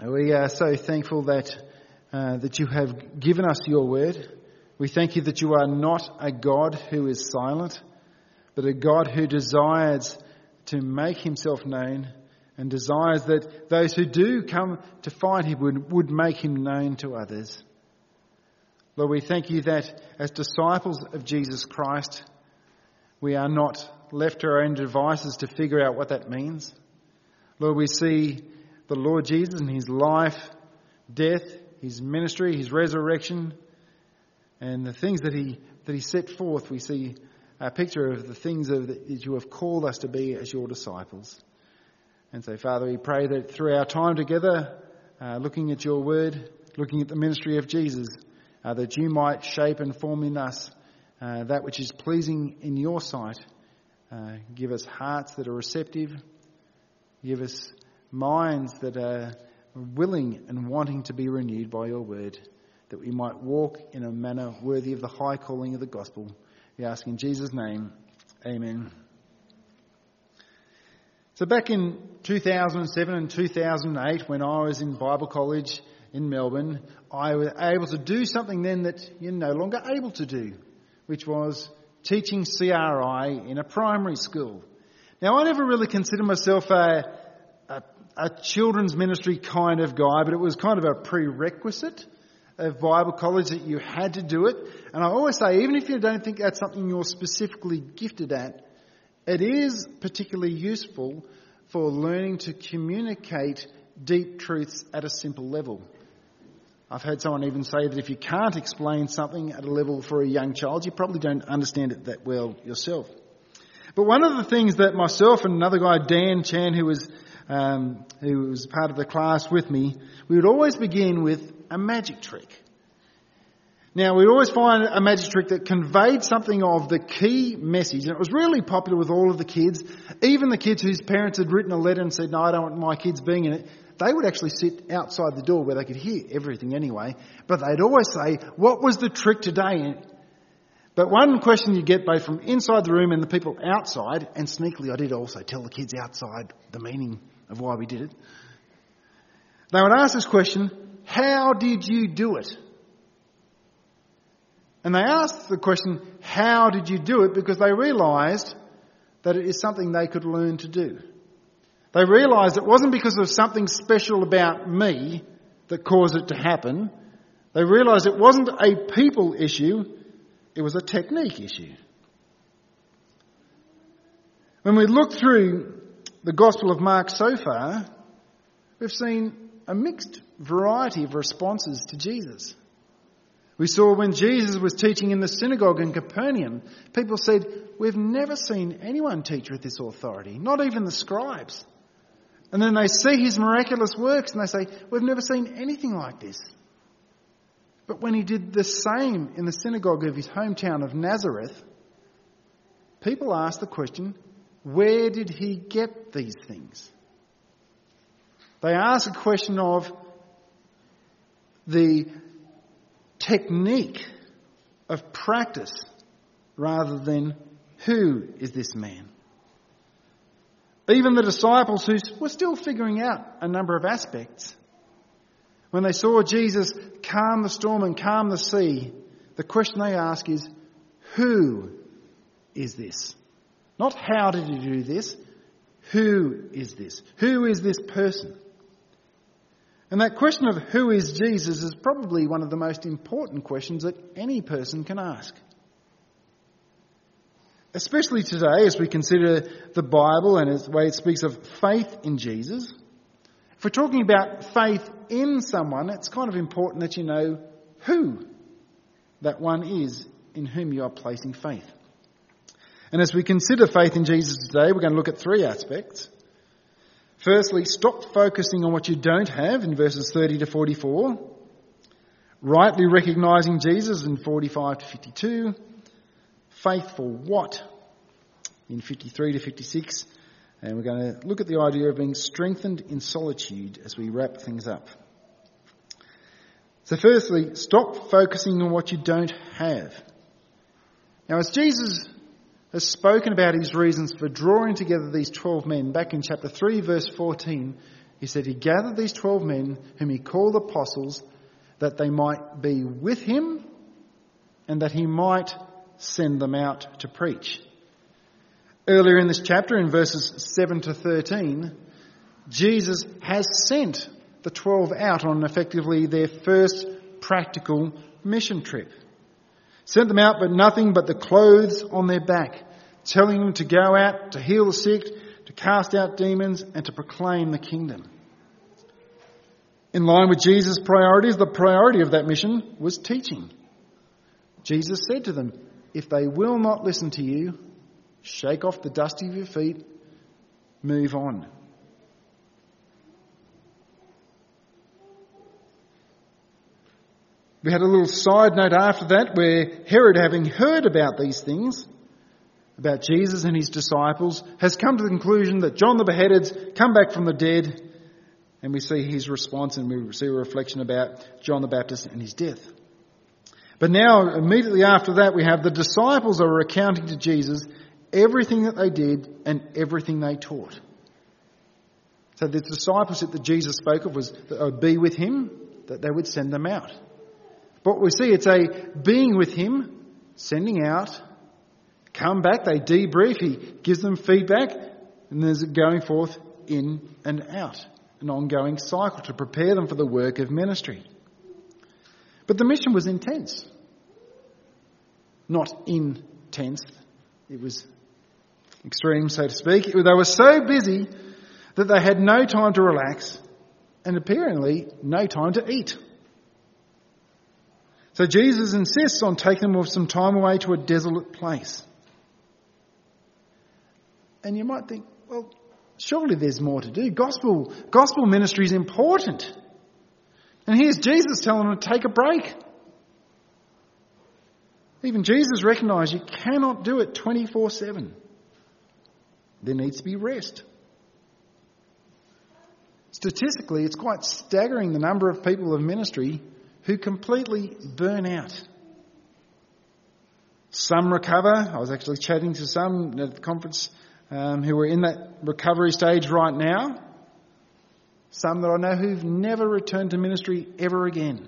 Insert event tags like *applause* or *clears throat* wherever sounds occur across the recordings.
We are so thankful that, uh, that you have given us your word. We thank you that you are not a God who is silent, but a God who desires to make himself known and desires that those who do come to find him would, would make him known to others. Lord, we thank you that as disciples of Jesus Christ, we are not left to our own devices to figure out what that means. Lord, we see the Lord Jesus and his life, death, his ministry, his resurrection, and the things that he, that he set forth, we see a picture of the things that you have called us to be as your disciples. And so, Father, we pray that through our time together, uh, looking at your word, looking at the ministry of Jesus, uh, that you might shape and form in us uh, that which is pleasing in your sight. Uh, give us hearts that are receptive. Give us minds that are willing and wanting to be renewed by your word, that we might walk in a manner worthy of the high calling of the gospel. We ask in Jesus' name, amen. So back in 2007 and 2008, when I was in Bible college in Melbourne, I was able to do something then that you're no longer able to do, which was teaching CRI in a primary school. Now, I never really considered myself a, a children's ministry kind of guy, but it was kind of a prerequisite of Bible college that you had to do it. And I always say, even if you don't think that's something you're specifically gifted at, it is particularly useful for learning to communicate deep truths at a simple level. I've heard someone even say that if you can't explain something at a level for a young child, you probably don't understand it that well yourself. But one of the things that myself and another guy, Dan Chan, who was um, who was part of the class with me, we would always begin with a magic trick. Now, we'd always find a magic trick that conveyed something of the key message, and it was really popular with all of the kids, even the kids whose parents had written a letter and said, no, I don't want my kids being in it. They would actually sit outside the door where they could hear everything anyway, but they'd always say, what was the trick today? But one question you get both from inside the room and the people outside, and sneakily I did also tell the kids outside the meaning of why we did it. They would ask this question, how did you do it? And they asked the question, how did you do it? Because they realised that it is something they could learn to do. They realised it wasn't because of something special about me that caused it to happen. They realised it wasn't a people issue, it was a technique issue. When we look through the Gospel of Mark so far, we've seen a mixed variety of responses to Jesus. We saw when Jesus was teaching in the synagogue in Capernaum, people said, We've never seen anyone teach with this authority, not even the scribes. And then they see his miraculous works and they say, We've never seen anything like this. But when he did the same in the synagogue of his hometown of Nazareth, people asked the question, where did he get these things? They ask a question of the technique of practice rather than who is this man? Even the disciples who were still figuring out a number of aspects, when they saw Jesus calm the storm and calm the sea, the question they ask is, who is this? Not how did you do this? Who is this? Who is this person? And that question of who is Jesus is probably one of the most important questions that any person can ask. Especially today as we consider the Bible and the way it speaks of faith in Jesus. If we're talking about faith in someone, it's kind of important that you know who that one is in whom you are placing faith. And as we consider faith in Jesus today, we're going to look at three aspects. Firstly, stop focusing on what you don't have in verses 30 to 44. Rightly recognizing Jesus in 45 to 52. Faith for what in 53 to 56. And we're going to look at the idea of being strengthened in solitude as we wrap things up. So firstly, stop focusing on what you don't have. Now as Jesus has spoken about his reasons for drawing together these 12 men back in chapter 3 verse 14, He said he gathered these 12 men whom he called apostles that they might be with him and that he might send them out to preach. Earlier in this chapter, in verses 7 to 13, Jesus has sent the 12 out on effectively their first practical mission trip. Sent them out, but nothing but the clothes on their back, telling them to go out to heal the sick, to cast out demons, and to proclaim the kingdom. In line with Jesus' priorities, the priority of that mission was teaching. Jesus said to them, If they will not listen to you, shake off the dust of your feet, move on. We had a little side note after that where Herod, having heard about these things, about Jesus and his disciples, has come to the conclusion that John the Beheaded's come back from the dead, and we see his response and we see a reflection about John the Baptist and his death. But now, immediately after that, we have the disciples are recounting to Jesus everything that they did and everything they taught. So the discipleship that Jesus spoke of was that would be with him, that they would send them out. But we see it's a being with him, sending out, come back, they debrief, he gives them feedback, and there's going forth in and out, an ongoing cycle to prepare them for the work of ministry. But the mission was intense. Not intense, it was extreme, so to speak. They were so busy that they had no time to relax and apparently no time to eat. So Jesus insists on taking them some time away to a desolate place. And you might think, well, surely there's more to do. Gospel, gospel ministry is important. And here's Jesus telling them to take a break. Even Jesus recognized you cannot do it 24 7. There needs to be rest. Statistically, it's quite staggering the number of people of ministry who completely burn out. Some recover. I was actually chatting to some at the conference um, who are in that recovery stage right now. Some that I know who've never returned to ministry ever again.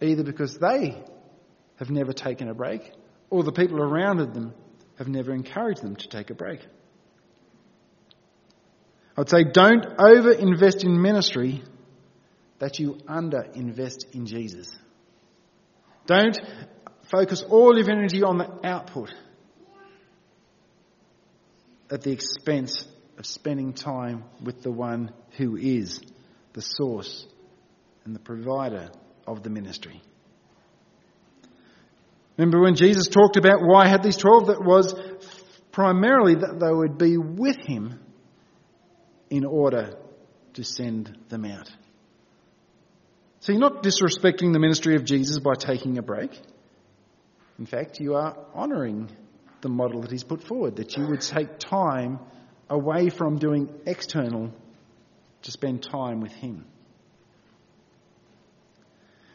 Either because they have never taken a break or the people around them have never encouraged them to take a break. I'd say don't over invest in ministry that you under-invest in Jesus. Don't focus all your energy on the output at the expense of spending time with the one who is the source and the provider of the ministry. Remember when Jesus talked about why had these 12? That was primarily that they would be with him in order to send them out. So you're not disrespecting the ministry of Jesus by taking a break. In fact, you are honouring the model that he's put forward, that you would take time away from doing external to spend time with him.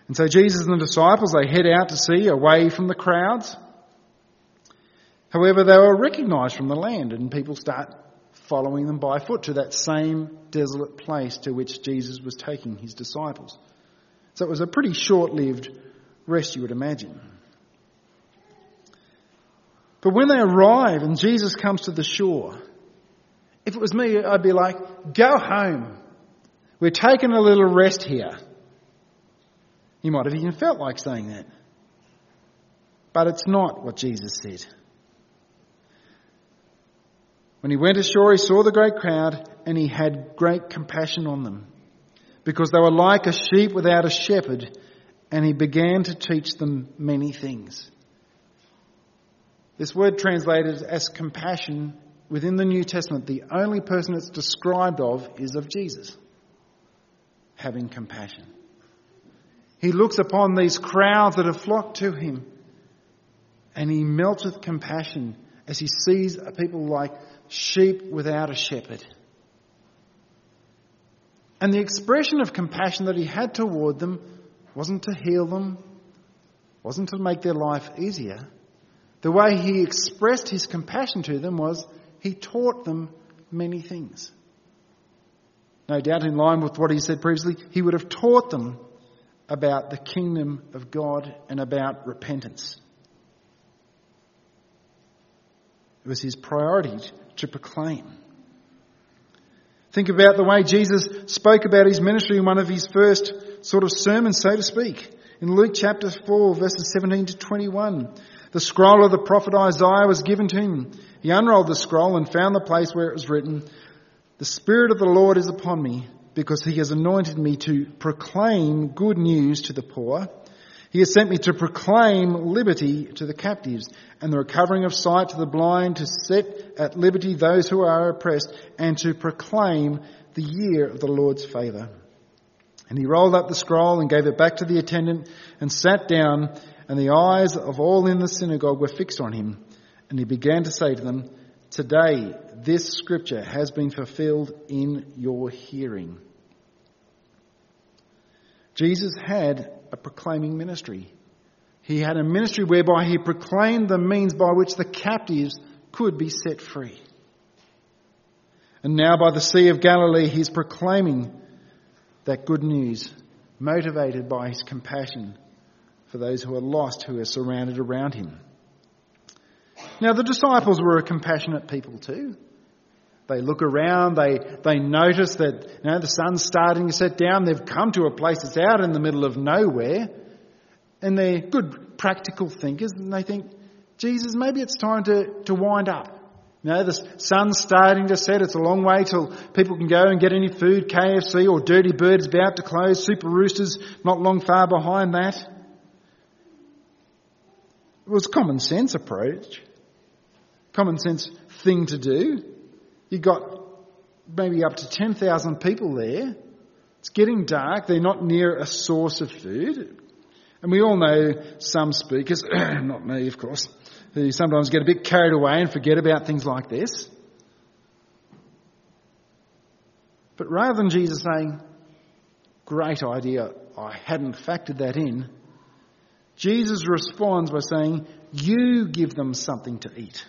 And so Jesus and the disciples, they head out to sea away from the crowds. However, they were recognised from the land and people start following them by foot to that same desolate place to which Jesus was taking his disciples. So it was a pretty short lived rest, you would imagine. But when they arrive and Jesus comes to the shore, if it was me, I'd be like, go home. We're taking a little rest here. You might have even felt like saying that. But it's not what Jesus said. When he went ashore, he saw the great crowd and he had great compassion on them because they were like a sheep without a shepherd, and he began to teach them many things. This word translated as compassion within the New Testament, the only person it's described of is of Jesus. Having compassion. He looks upon these crowds that have flocked to him and he melts with compassion as he sees a people like sheep without a shepherd. And the expression of compassion that he had toward them wasn't to heal them, wasn't to make their life easier. The way he expressed his compassion to them was he taught them many things. no doubt in line with what he said previously, he would have taught them about the kingdom of God and about repentance. It was his priority to proclaim. Think about the way Jesus spoke about his ministry in one of his first sort of sermons, so to speak. In Luke chapter 4, verses 17 to 21, the scroll of the prophet Isaiah was given to him. He unrolled the scroll and found the place where it was written, The Spirit of the Lord is upon me, because he has anointed me to proclaim good news to the poor. He has sent me to proclaim liberty to the captives and the recovering of sight to the blind, to set at liberty those who are oppressed, and to proclaim the year of the Lord's favour. And he rolled up the scroll and gave it back to the attendant and sat down, and the eyes of all in the synagogue were fixed on him. And he began to say to them, Today this scripture has been fulfilled in your hearing. Jesus had a proclaiming ministry. He had a ministry whereby he proclaimed the means by which the captives could be set free. And now by the Sea of Galilee, he's proclaiming that good news, motivated by his compassion for those who are lost, who are surrounded around him. Now, the disciples were a compassionate people too. They look around, they, they notice that you know, the sun's starting to set down, they've come to a place that's out in the middle of nowhere, and they're good practical thinkers, and they think, Jesus, maybe it's time to, to wind up. You know, the sun's starting to set, it's a long way till people can go and get any food, KFC or Dirty Bird's about to close, Super Roosters not long far behind that. It was common sense approach, common sense thing to do. You've got maybe up to 10,000 people there. It's getting dark. They're not near a source of food. And we all know some speakers, *clears throat* not me of course, who sometimes get a bit carried away and forget about things like this. But rather than Jesus saying, great idea, I hadn't factored that in, Jesus responds by saying, you give them something to eat.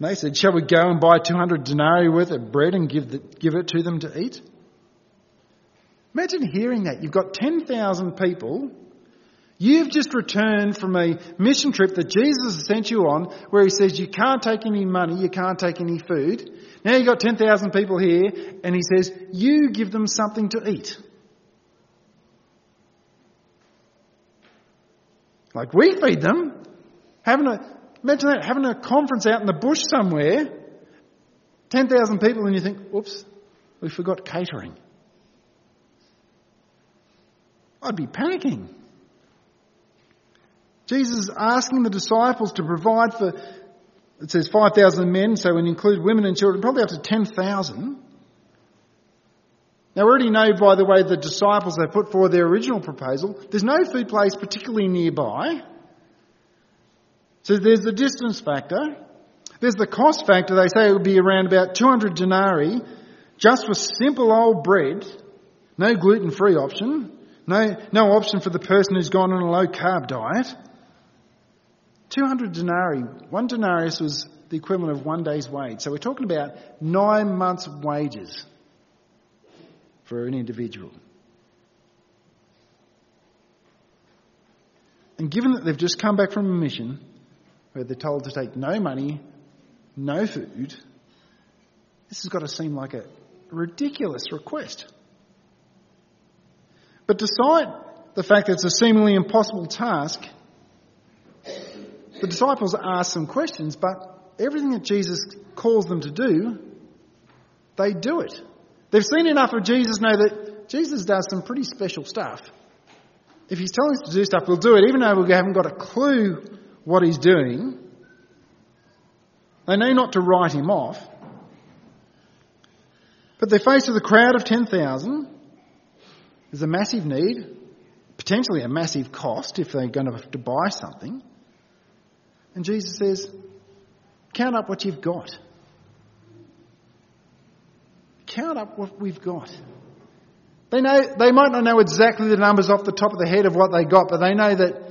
And they said, Shall we go and buy 200 denarii worth of bread and give, the, give it to them to eat? Imagine hearing that. You've got 10,000 people. You've just returned from a mission trip that Jesus sent you on where he says you can't take any money, you can't take any food. Now you've got 10,000 people here and he says you give them something to eat. Like we feed them, having a, Imagine that, having a conference out in the bush somewhere, 10,000 people, and you think, oops, we forgot catering. I'd be panicking. Jesus is asking the disciples to provide for, it says 5,000 men, so when you include women and children, probably up to 10,000. Now, we already know, by the way, the disciples, they put forward their original proposal. There's no food place particularly nearby. So there's the distance factor. There's the cost factor. They say it would be around about 200 denarii just for simple old bread. No gluten free option. No, no option for the person who's gone on a low carb diet. 200 denarii. One denarius was the equivalent of one day's wage. So we're talking about nine months' wages for an individual. And given that they've just come back from a mission, where they're told to take no money, no food, this has got to seem like a ridiculous request. But despite the fact that it's a seemingly impossible task, the disciples ask some questions, but everything that Jesus calls them to do, they do it. They've seen enough of Jesus know that Jesus does some pretty special stuff. If he's telling us to do stuff, we'll do it, even though we haven't got a clue what he's doing. They know not to write him off. But they're faced with a crowd of 10,000. There's a massive need, potentially a massive cost if they're going to have to buy something. And Jesus says, Count up what you've got. Count up what we've got. They know they might not know exactly the numbers off the top of the head of what they got, but they know that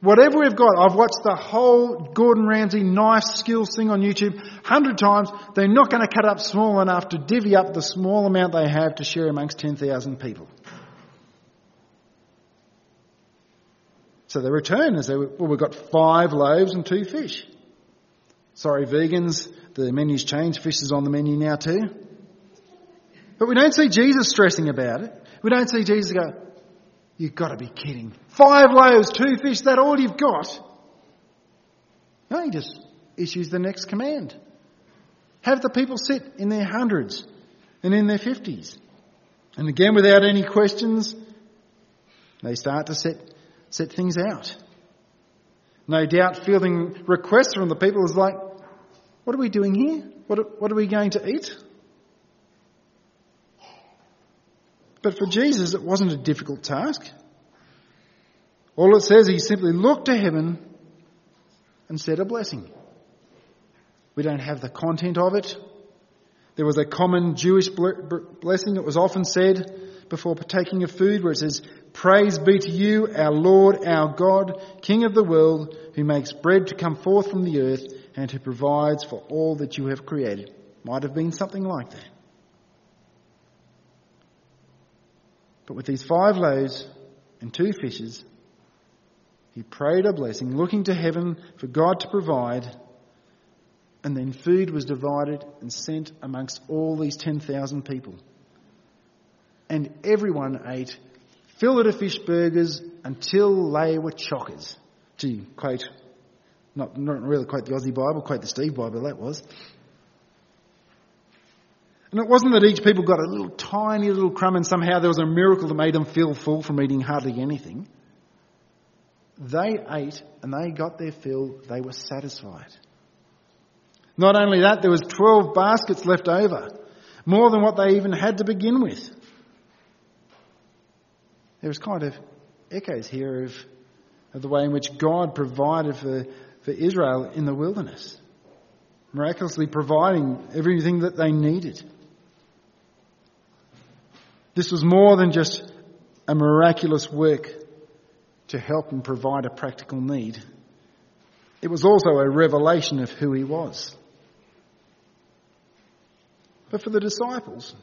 Whatever we've got, I've watched the whole Gordon Ramsay knife skills thing on YouTube hundred times. They're not going to cut up small enough to divvy up the small amount they have to share amongst 10,000 people. So they return say, well, we've got five loaves and two fish. Sorry, vegans, the menu's changed. Fish is on the menu now too. But we don't see Jesus stressing about it. We don't see Jesus go, You've got to be kidding. Five loaves, two fish, that all you've got? No, he just issues the next command. Have the people sit in their hundreds and in their fifties. And again, without any questions, they start to set, set things out. No doubt fielding requests from the people is like, what are we doing here? What, what are we going to eat? But for Jesus, it wasn't a difficult task. All it says, he simply looked to heaven and said a blessing. We don't have the content of it. There was a common Jewish blessing that was often said before partaking of food where it says, Praise be to you, our Lord, our God, King of the world, who makes bread to come forth from the earth and who provides for all that you have created. Might have been something like that. But with these five loaves and two fishes, he prayed a blessing, looking to heaven for God to provide, and then food was divided and sent amongst all these 10,000 people. And everyone ate fillet of fish burgers until they were chockers. To quote, not, not really quote the Aussie Bible, quote the Steve Bible, that was. And it wasn't that each people got a little tiny little crumb and somehow there was a miracle that made them feel full from eating hardly anything. They ate and they got their fill, they were satisfied. Not only that, there was 12 baskets left over, more than what they even had to begin with. There was kind of echoes here of, of the way in which God provided for, for Israel in the wilderness, miraculously providing everything that they needed. This was more than just a miraculous work to help and provide a practical need. It was also a revelation of who he was. But for the disciples,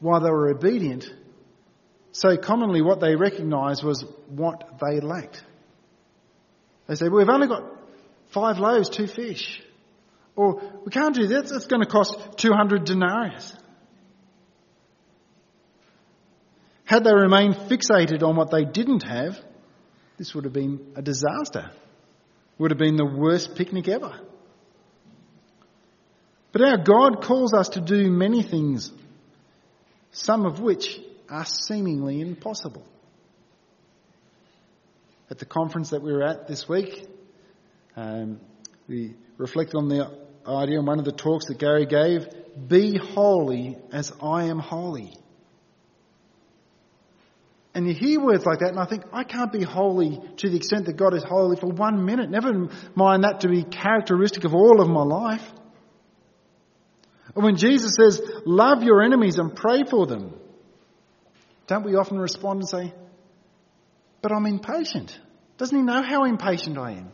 while they were obedient, so commonly what they recognized was what they lacked. They said, well, we've only got five loaves, two fish. Or we can't do that, it's going to cost 200 denarius. Had they remained fixated on what they didn't have, this would have been a disaster. Would have been the worst picnic ever. But our God calls us to do many things, some of which are seemingly impossible. At the conference that we were at this week, um, we reflected on the idea in one of the talks that Gary gave be holy as I am holy. And you hear words like that, and I think, I can't be holy to the extent that God is holy for one minute. Never mind that to be characteristic of all of my life. And when Jesus says, love your enemies and pray for them, don't we often respond and say, but I'm impatient? Doesn't he know how impatient I am?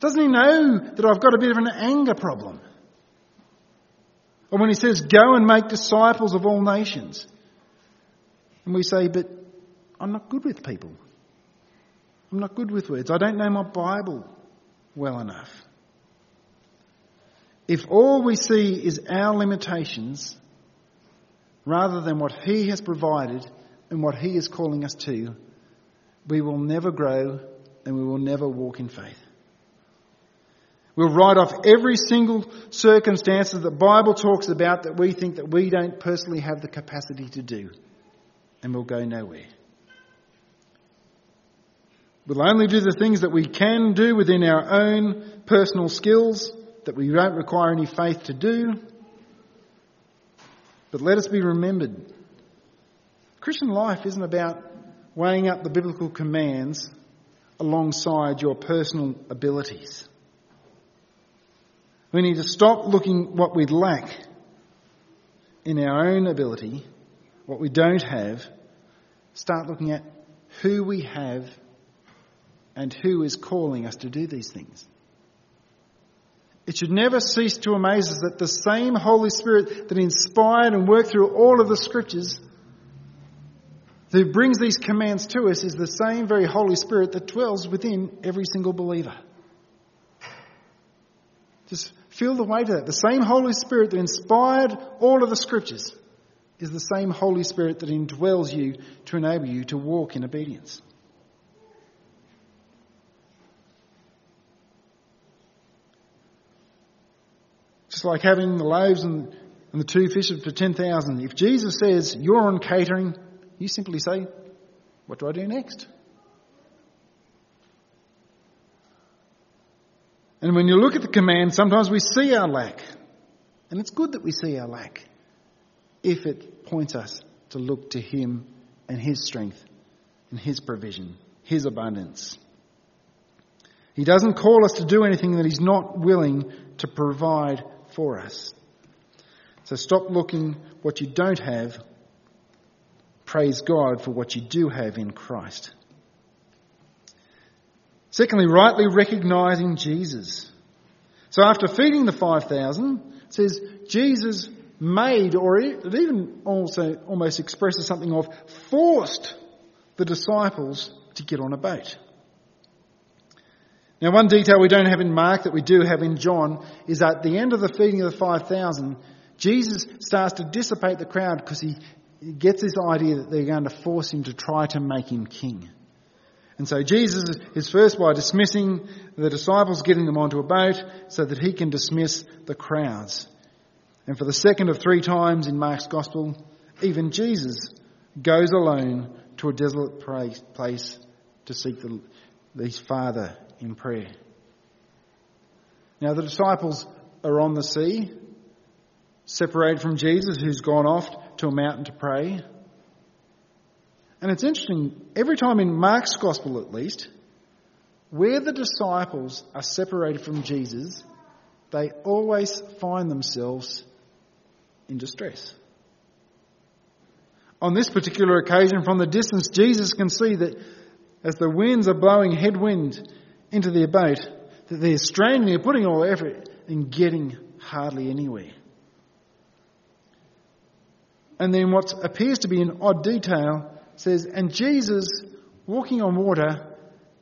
Doesn't he know that I've got a bit of an anger problem? Or when he says, go and make disciples of all nations. And we say, but I'm not good with people. I'm not good with words. I don't know my Bible well enough. If all we see is our limitations, rather than what He has provided and what He is calling us to, we will never grow and we will never walk in faith. We'll write off every single circumstance that the Bible talks about that we think that we don't personally have the capacity to do, and we'll go nowhere. We'll only do the things that we can do within our own personal skills that we don't require any faith to do. But let us be remembered Christian life isn't about weighing up the biblical commands alongside your personal abilities. We need to stop looking what we lack in our own ability, what we don't have, start looking at who we have and who is calling us to do these things. It should never cease to amaze us that the same Holy Spirit that inspired and worked through all of the scriptures, that brings these commands to us, is the same very Holy Spirit that dwells within every single believer. Just feel the weight of that. The same Holy Spirit that inspired all of the scriptures is the same Holy Spirit that indwells you to enable you to walk in obedience. Just like having the loaves and, and the two fishes for 10,000. If Jesus says, you're on catering, you simply say, what do I do next? And when you look at the command, sometimes we see our lack. And it's good that we see our lack if it points us to look to Him and His strength and His provision, His abundance. He doesn't call us to do anything that He's not willing to provide for us. So stop looking what you don't have. Praise God for what you do have in Christ. Secondly, rightly recognizing Jesus. So after feeding the 5,000, it says Jesus made, or it even also almost expresses something of forced the disciples to get on a boat. Now one detail we don't have in Mark that we do have in John is at the end of the feeding of the 5,000, Jesus starts to dissipate the crowd because he gets this idea that they're going to force him to try to make him king. And so Jesus is first by dismissing the disciples, getting them onto a boat so that he can dismiss the crowds. And for the second of three times in Mark's Gospel, even Jesus goes alone to a desolate place to seek the, his Father in prayer. Now the disciples are on the sea, separated from Jesus who's gone off to a mountain to pray. And it's interesting, every time in Mark's gospel at least, where the disciples are separated from Jesus, they always find themselves in distress. On this particular occasion, from the distance, Jesus can see that as the winds are blowing headwind into their boat, that they're straining, they're putting all effort and getting hardly anywhere. And then what appears to be an odd detail says, and Jesus walking on water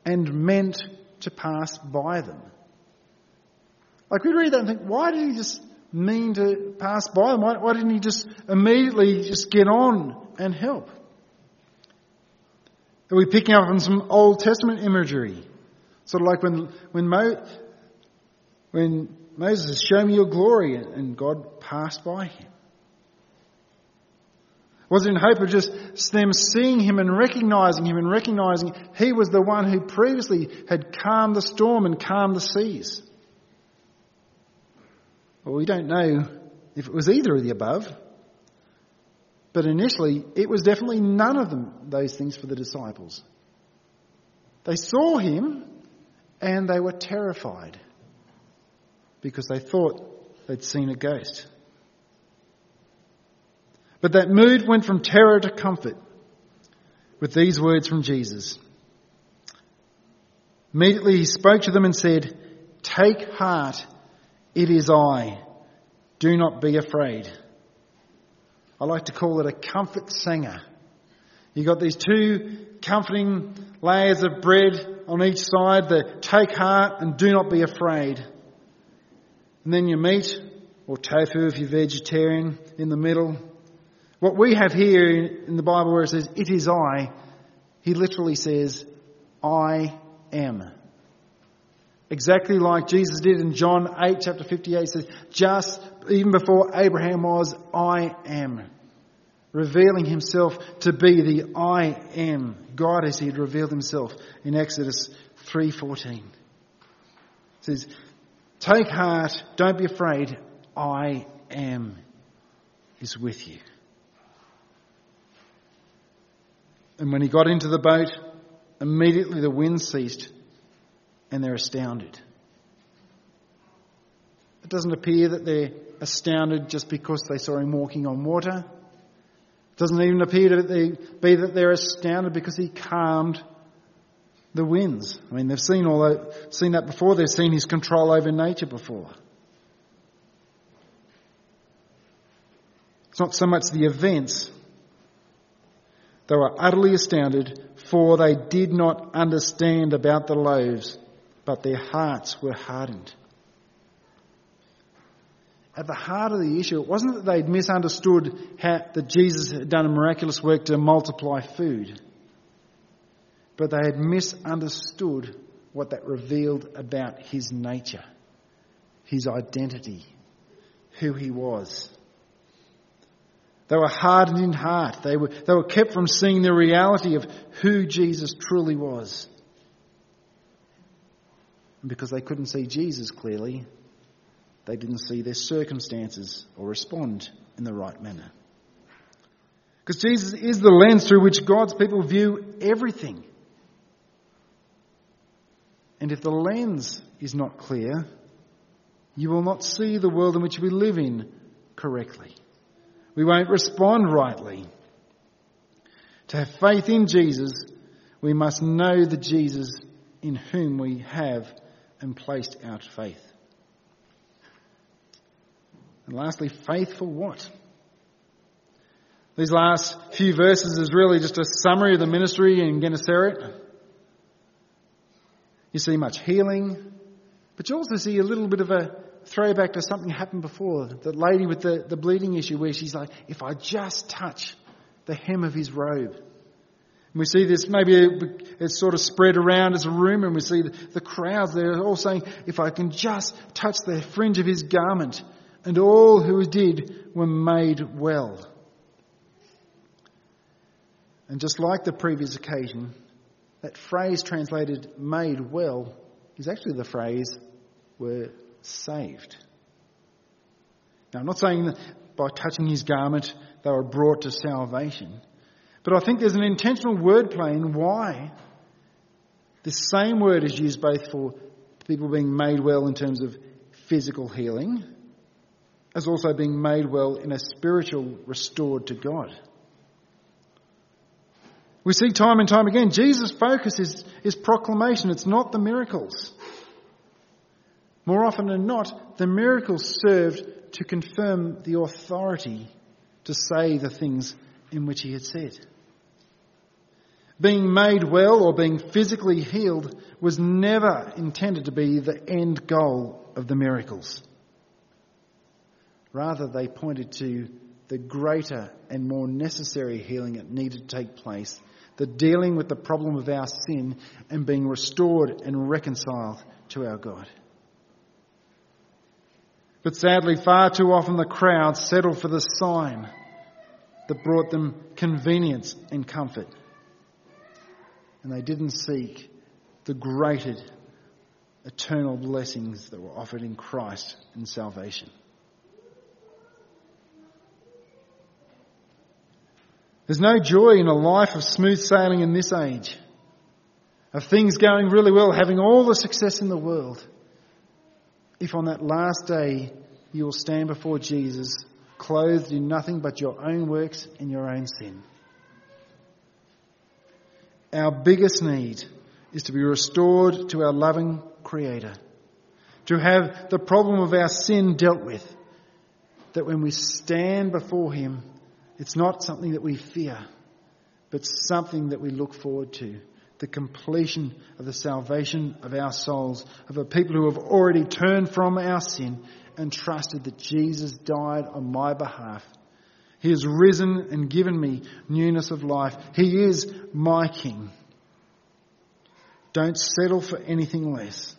and meant to pass by them. Like we read that and think, why did he just mean to pass by them? Why, why didn't he just immediately just get on and help? Are we picking up on some Old Testament imagery? Sort of like when, when, Mo, when Moses says, show me your glory, and God passed by him. Was it in hope of just them seeing him and recognizing him and recognizing he was the one who previously had calmed the storm and calmed the seas? Well, we don't know if it was either of the above. But initially, it was definitely none of them, those things for the disciples. They saw him and they were terrified because they thought they'd seen a ghost. But that mood went from terror to comfort with these words from Jesus. Immediately he spoke to them and said, Take heart, it is I. Do not be afraid. I like to call it a comfort singer. You've got these two comforting layers of bread on each side, the take heart and do not be afraid. And then your meat, or tofu if you're vegetarian, in the middle. What we have here in the Bible where it says, it is I, he literally says, I am. Exactly like Jesus did in John 8 chapter 58 says, just even before Abraham was, I am. Revealing himself to be the I am. God as he had revealed himself in Exodus 3.14. It says, take heart, don't be afraid, I am is with you. And when he got into the boat, immediately the wind ceased and they're astounded. It doesn't appear that they're astounded just because they saw him walking on water. Doesn't even appear to be that they're astounded because he calmed the winds. I mean, they've seen all that, seen that before. They've seen his control over nature before. It's not so much the events. They were utterly astounded, for they did not understand about the loaves, but their hearts were hardened. At the heart of the issue, it wasn't that they'd misunderstood how, that Jesus had done a miraculous work to multiply food but they had misunderstood what that revealed about his nature, his identity, who he was. They were hardened in heart. They were, they were kept from seeing the reality of who Jesus truly was. And because they couldn't see Jesus clearly, they didn't see their circumstances or respond in the right manner. Because Jesus is the lens through which God's people view everything. And if the lens is not clear, you will not see the world in which we live in correctly. We won't respond rightly. To have faith in Jesus, we must know the Jesus in whom we have and placed our faith. And lastly, faith for what? These last few verses is really just a summary of the ministry in Gennesaret. You see much healing, but you also see a little bit of a throwback to something happened before. The lady with the, the bleeding issue where she's like, if I just touch the hem of his robe. And we see this, maybe it's sort of spread around as a rumour, and we see the, the crowds there all saying, if I can just touch the fringe of his garment, and all who did were made well. And just like the previous occasion, that phrase translated made well is actually the phrase were saved. Now, I'm not saying that by touching his garment they were brought to salvation, but I think there's an intentional wordplay in why the same word is used both for people being made well in terms of physical healing, as also being made well in a spiritual restored to God. We see time and time again, Jesus' focus is, is proclamation. It's not the miracles. More often than not, the miracles served to confirm the authority to say the things in which he had said. Being made well or being physically healed was never intended to be the end goal of the miracles. Rather, they pointed to the greater and more necessary healing that needed to take place the dealing with the problem of our sin and being restored and reconciled to our God. But sadly, far too often the crowd settled for the sign that brought them convenience and comfort. And they didn't seek the greater eternal blessings that were offered in Christ and salvation. There's no joy in a life of smooth sailing in this age, of things going really well, having all the success in the world, if on that last day you will stand before Jesus clothed in nothing but your own works and your own sin. Our biggest need is to be restored to our loving Creator, to have the problem of our sin dealt with, that when we stand before Him, it's not something that we fear, but something that we look forward to. The completion of the salvation of our souls, of a people who have already turned from our sin and trusted that Jesus died on my behalf. He has risen and given me newness of life. He is my King. Don't settle for anything less.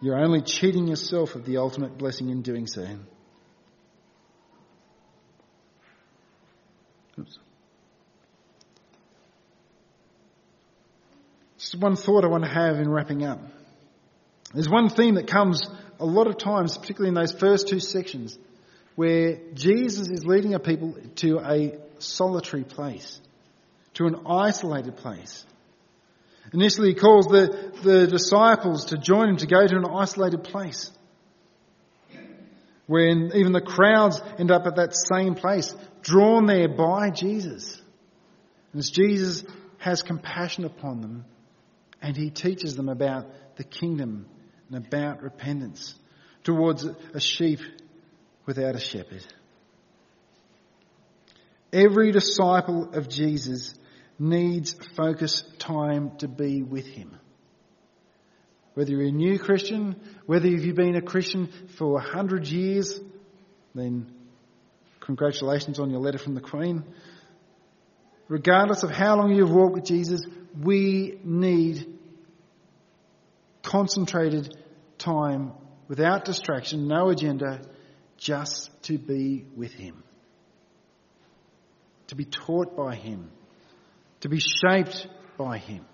You're only cheating yourself of the ultimate blessing in doing so. Just one thought I want to have in wrapping up. There's one theme that comes a lot of times, particularly in those first two sections, where Jesus is leading a people to a solitary place, to an isolated place. Initially, he calls the, the disciples to join him to go to an isolated place. When even the crowds end up at that same place drawn there by Jesus. And as Jesus has compassion upon them and he teaches them about the kingdom and about repentance towards a sheep without a shepherd. Every disciple of Jesus needs focus time to be with him. Whether you're a new Christian, whether you've been a Christian for a hundred years, then congratulations on your letter from the Queen. Regardless of how long you've walked with Jesus, we need concentrated time without distraction, no agenda, just to be with Him. To be taught by Him. To be shaped by Him.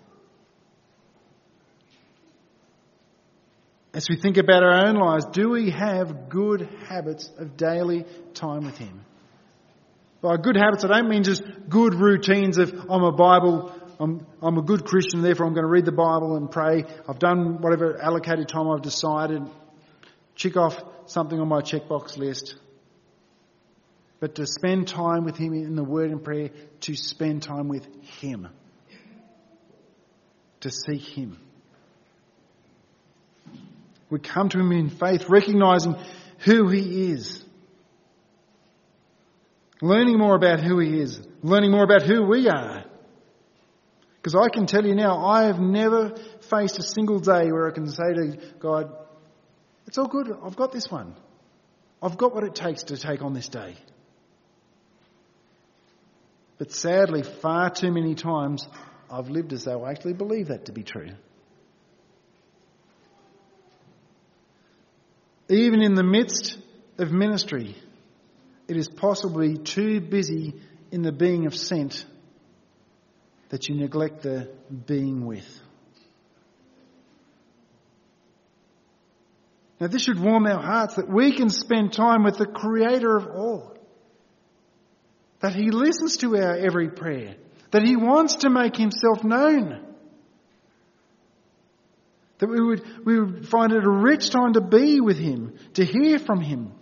As we think about our own lives, do we have good habits of daily time with Him? By good habits, I don't mean just good routines of I'm a Bible, I'm, I'm a good Christian, therefore I'm going to read the Bible and pray. I've done whatever allocated time I've decided. Check off something on my checkbox list. But to spend time with Him in the Word and prayer, to spend time with Him. To seek Him. We come to Him in faith, recognizing who He is. Learning more about who He is. Learning more about who we are. Because I can tell you now, I have never faced a single day where I can say to God, it's all good, I've got this one. I've got what it takes to take on this day. But sadly, far too many times, I've lived as though I actually believe that to be true. Even in the midst of ministry, it is possibly too busy in the being of sent that you neglect the being with. Now, this should warm our hearts that we can spend time with the Creator of all. That He listens to our every prayer. That He wants to make Himself known. That we would, we would find it a rich time to be with Him, to hear from Him,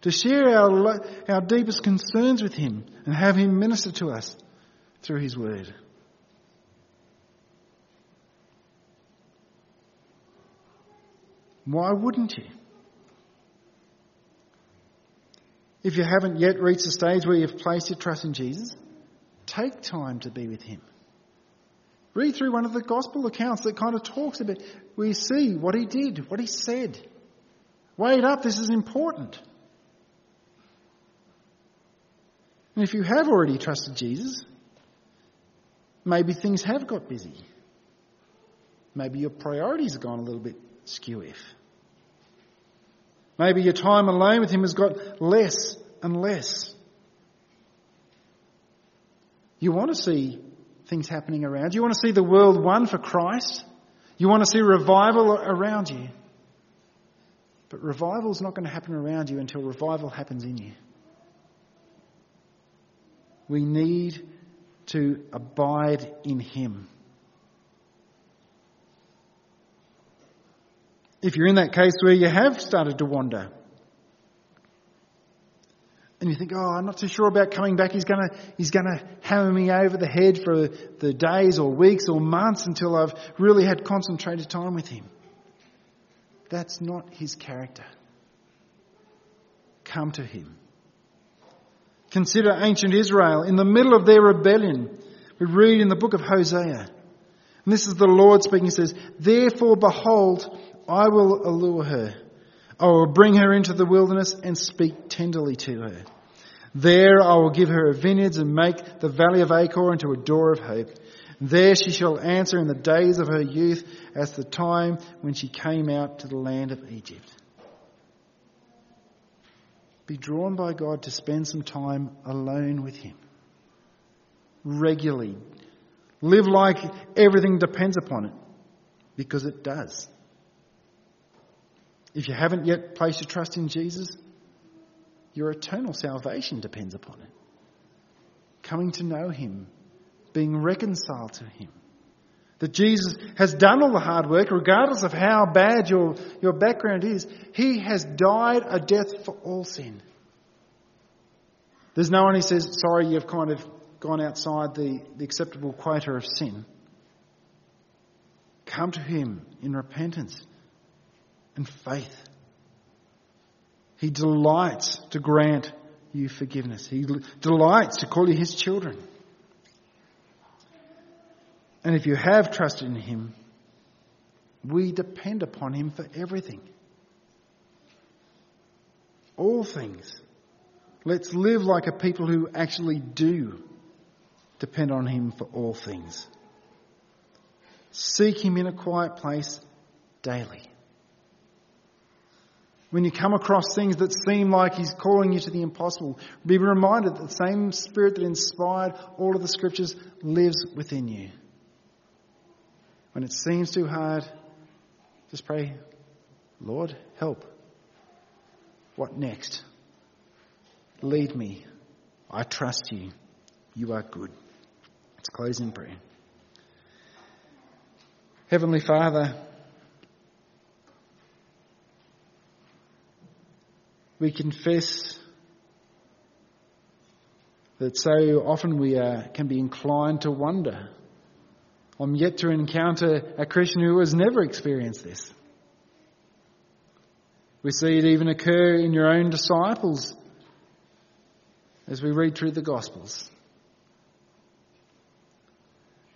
to share our, our deepest concerns with Him, and have Him minister to us through His Word. Why wouldn't you? If you haven't yet reached the stage where you've placed your trust in Jesus, take time to be with Him. Read through one of the gospel accounts that kind of talks about, we see what He did, what He said. Wait up, this is important. And if you have already trusted Jesus, maybe things have got busy. Maybe your priorities have gone a little bit skew if. Maybe your time alone with Him has got less and less. You want to see things happening around you. You want to see the world won for Christ. You want to see revival around you. But revival is not going to happen around you until revival happens in you. We need to abide in Him. If you're in that case where you have started to wander, and you think, oh, I'm not too sure about coming back. He's gonna, he's gonna hammer me over the head for the days or weeks or months until I've really had concentrated time with him. That's not his character. Come to him. Consider ancient Israel in the middle of their rebellion. We read in the book of Hosea. And this is the Lord speaking. He says, Therefore, behold, I will allure her. I will bring her into the wilderness and speak tenderly to her. There I will give her vineyards and make the valley of Achor into a door of hope. There she shall answer in the days of her youth as the time when she came out to the land of Egypt. Be drawn by God to spend some time alone with Him. Regularly. Live like everything depends upon it. Because it does. If you haven't yet placed your trust in Jesus, your eternal salvation depends upon it. Coming to know Him, being reconciled to Him. That Jesus has done all the hard work, regardless of how bad your, your background is. He has died a death for all sin. There's no one who says, sorry, you've kind of gone outside the, the acceptable quota of sin, come to Him in repentance and faith. He delights to grant you forgiveness. He delights to call you His children. And if you have trusted in Him, we depend upon Him for everything. All things. Let's live like a people who actually do depend on Him for all things. Seek Him in a quiet place daily. When you come across things that seem like He's calling you to the impossible, be reminded that the same Spirit that inspired all of the Scriptures lives within you. When it seems too hard, just pray, Lord, help. What next? Lead me. I trust you. You are good. Let's close in prayer. Heavenly Father, we confess that so often we uh, can be inclined to wonder. I'm yet to encounter a Christian who has never experienced this. We see it even occur in your own disciples as we read through the Gospels.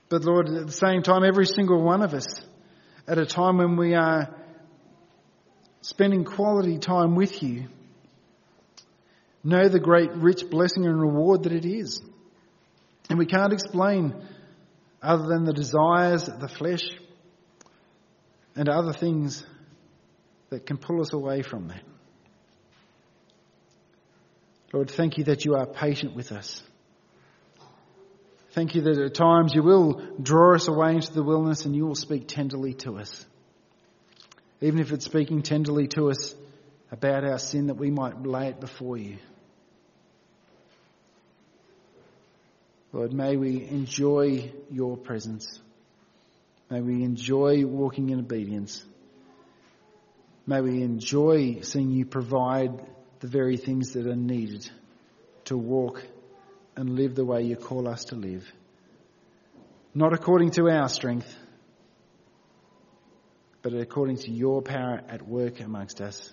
But Lord, at the same time, every single one of us, at a time when we are spending quality time with you, know the great rich blessing and reward that it is. And we can't explain other than the desires of the flesh and other things that can pull us away from that. Lord, thank you that you are patient with us. Thank you that at times you will draw us away into the wilderness and you will speak tenderly to us. Even if it's speaking tenderly to us about our sin, that we might lay it before you. Lord, may we enjoy your presence. May we enjoy walking in obedience. May we enjoy seeing you provide the very things that are needed to walk and live the way you call us to live. Not according to our strength, but according to your power at work amongst us.